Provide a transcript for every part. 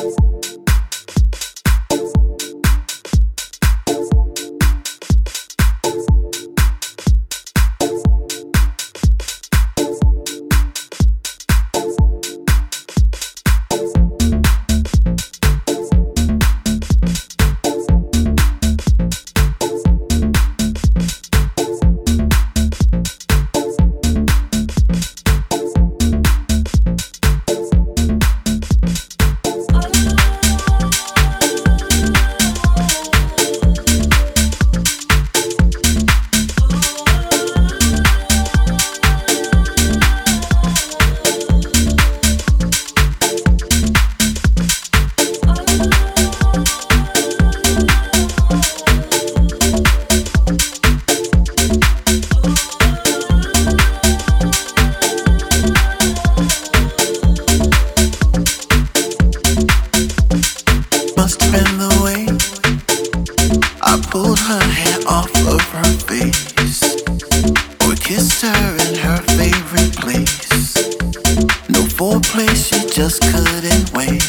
Thanks. away. I pulled her hair off of her face. We kissed her in her favorite place. No foreplay, she just couldn't wait.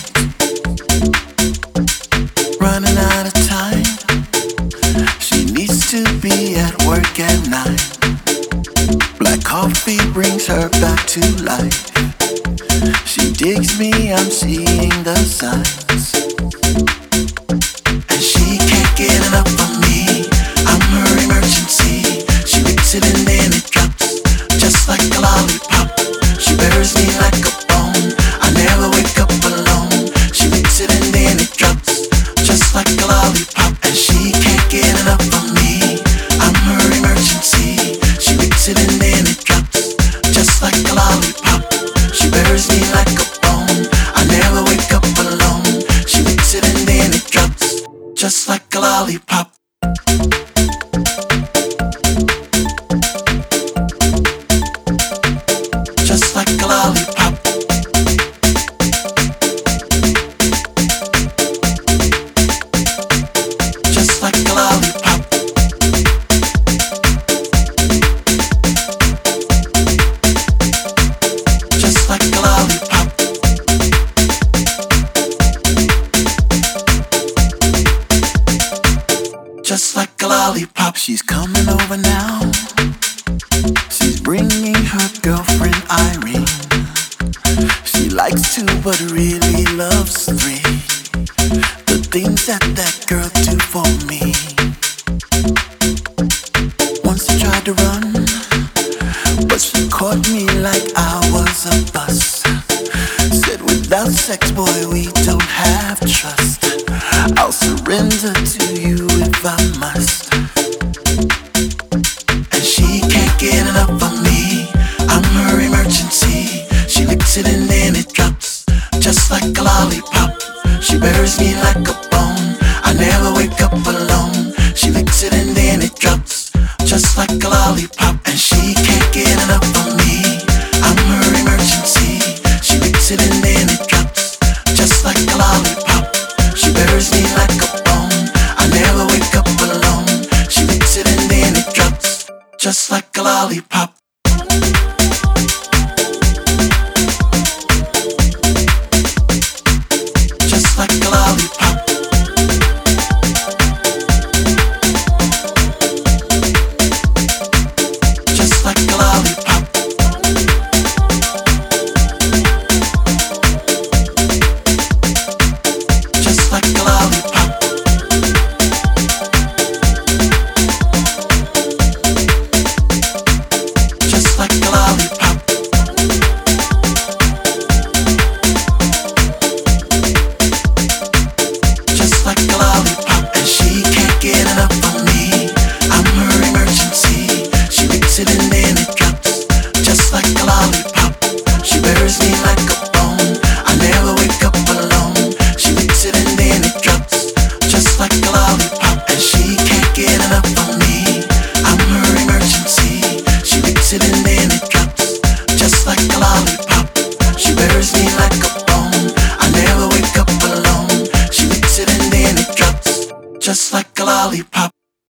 Running out of time. She needs to be at work at night. Black coffee brings her back to life. She digs me, I'm seeing the signs. just like a lollipop. She's coming over now. She's bringing her girlfriend Irene. She likes two, but really loves three. The things that that girl do for me. Once I tried to run, but she caught me like I was a bus. Said without sex, boy, we don't have trust. I'll surrender just like a lollipop.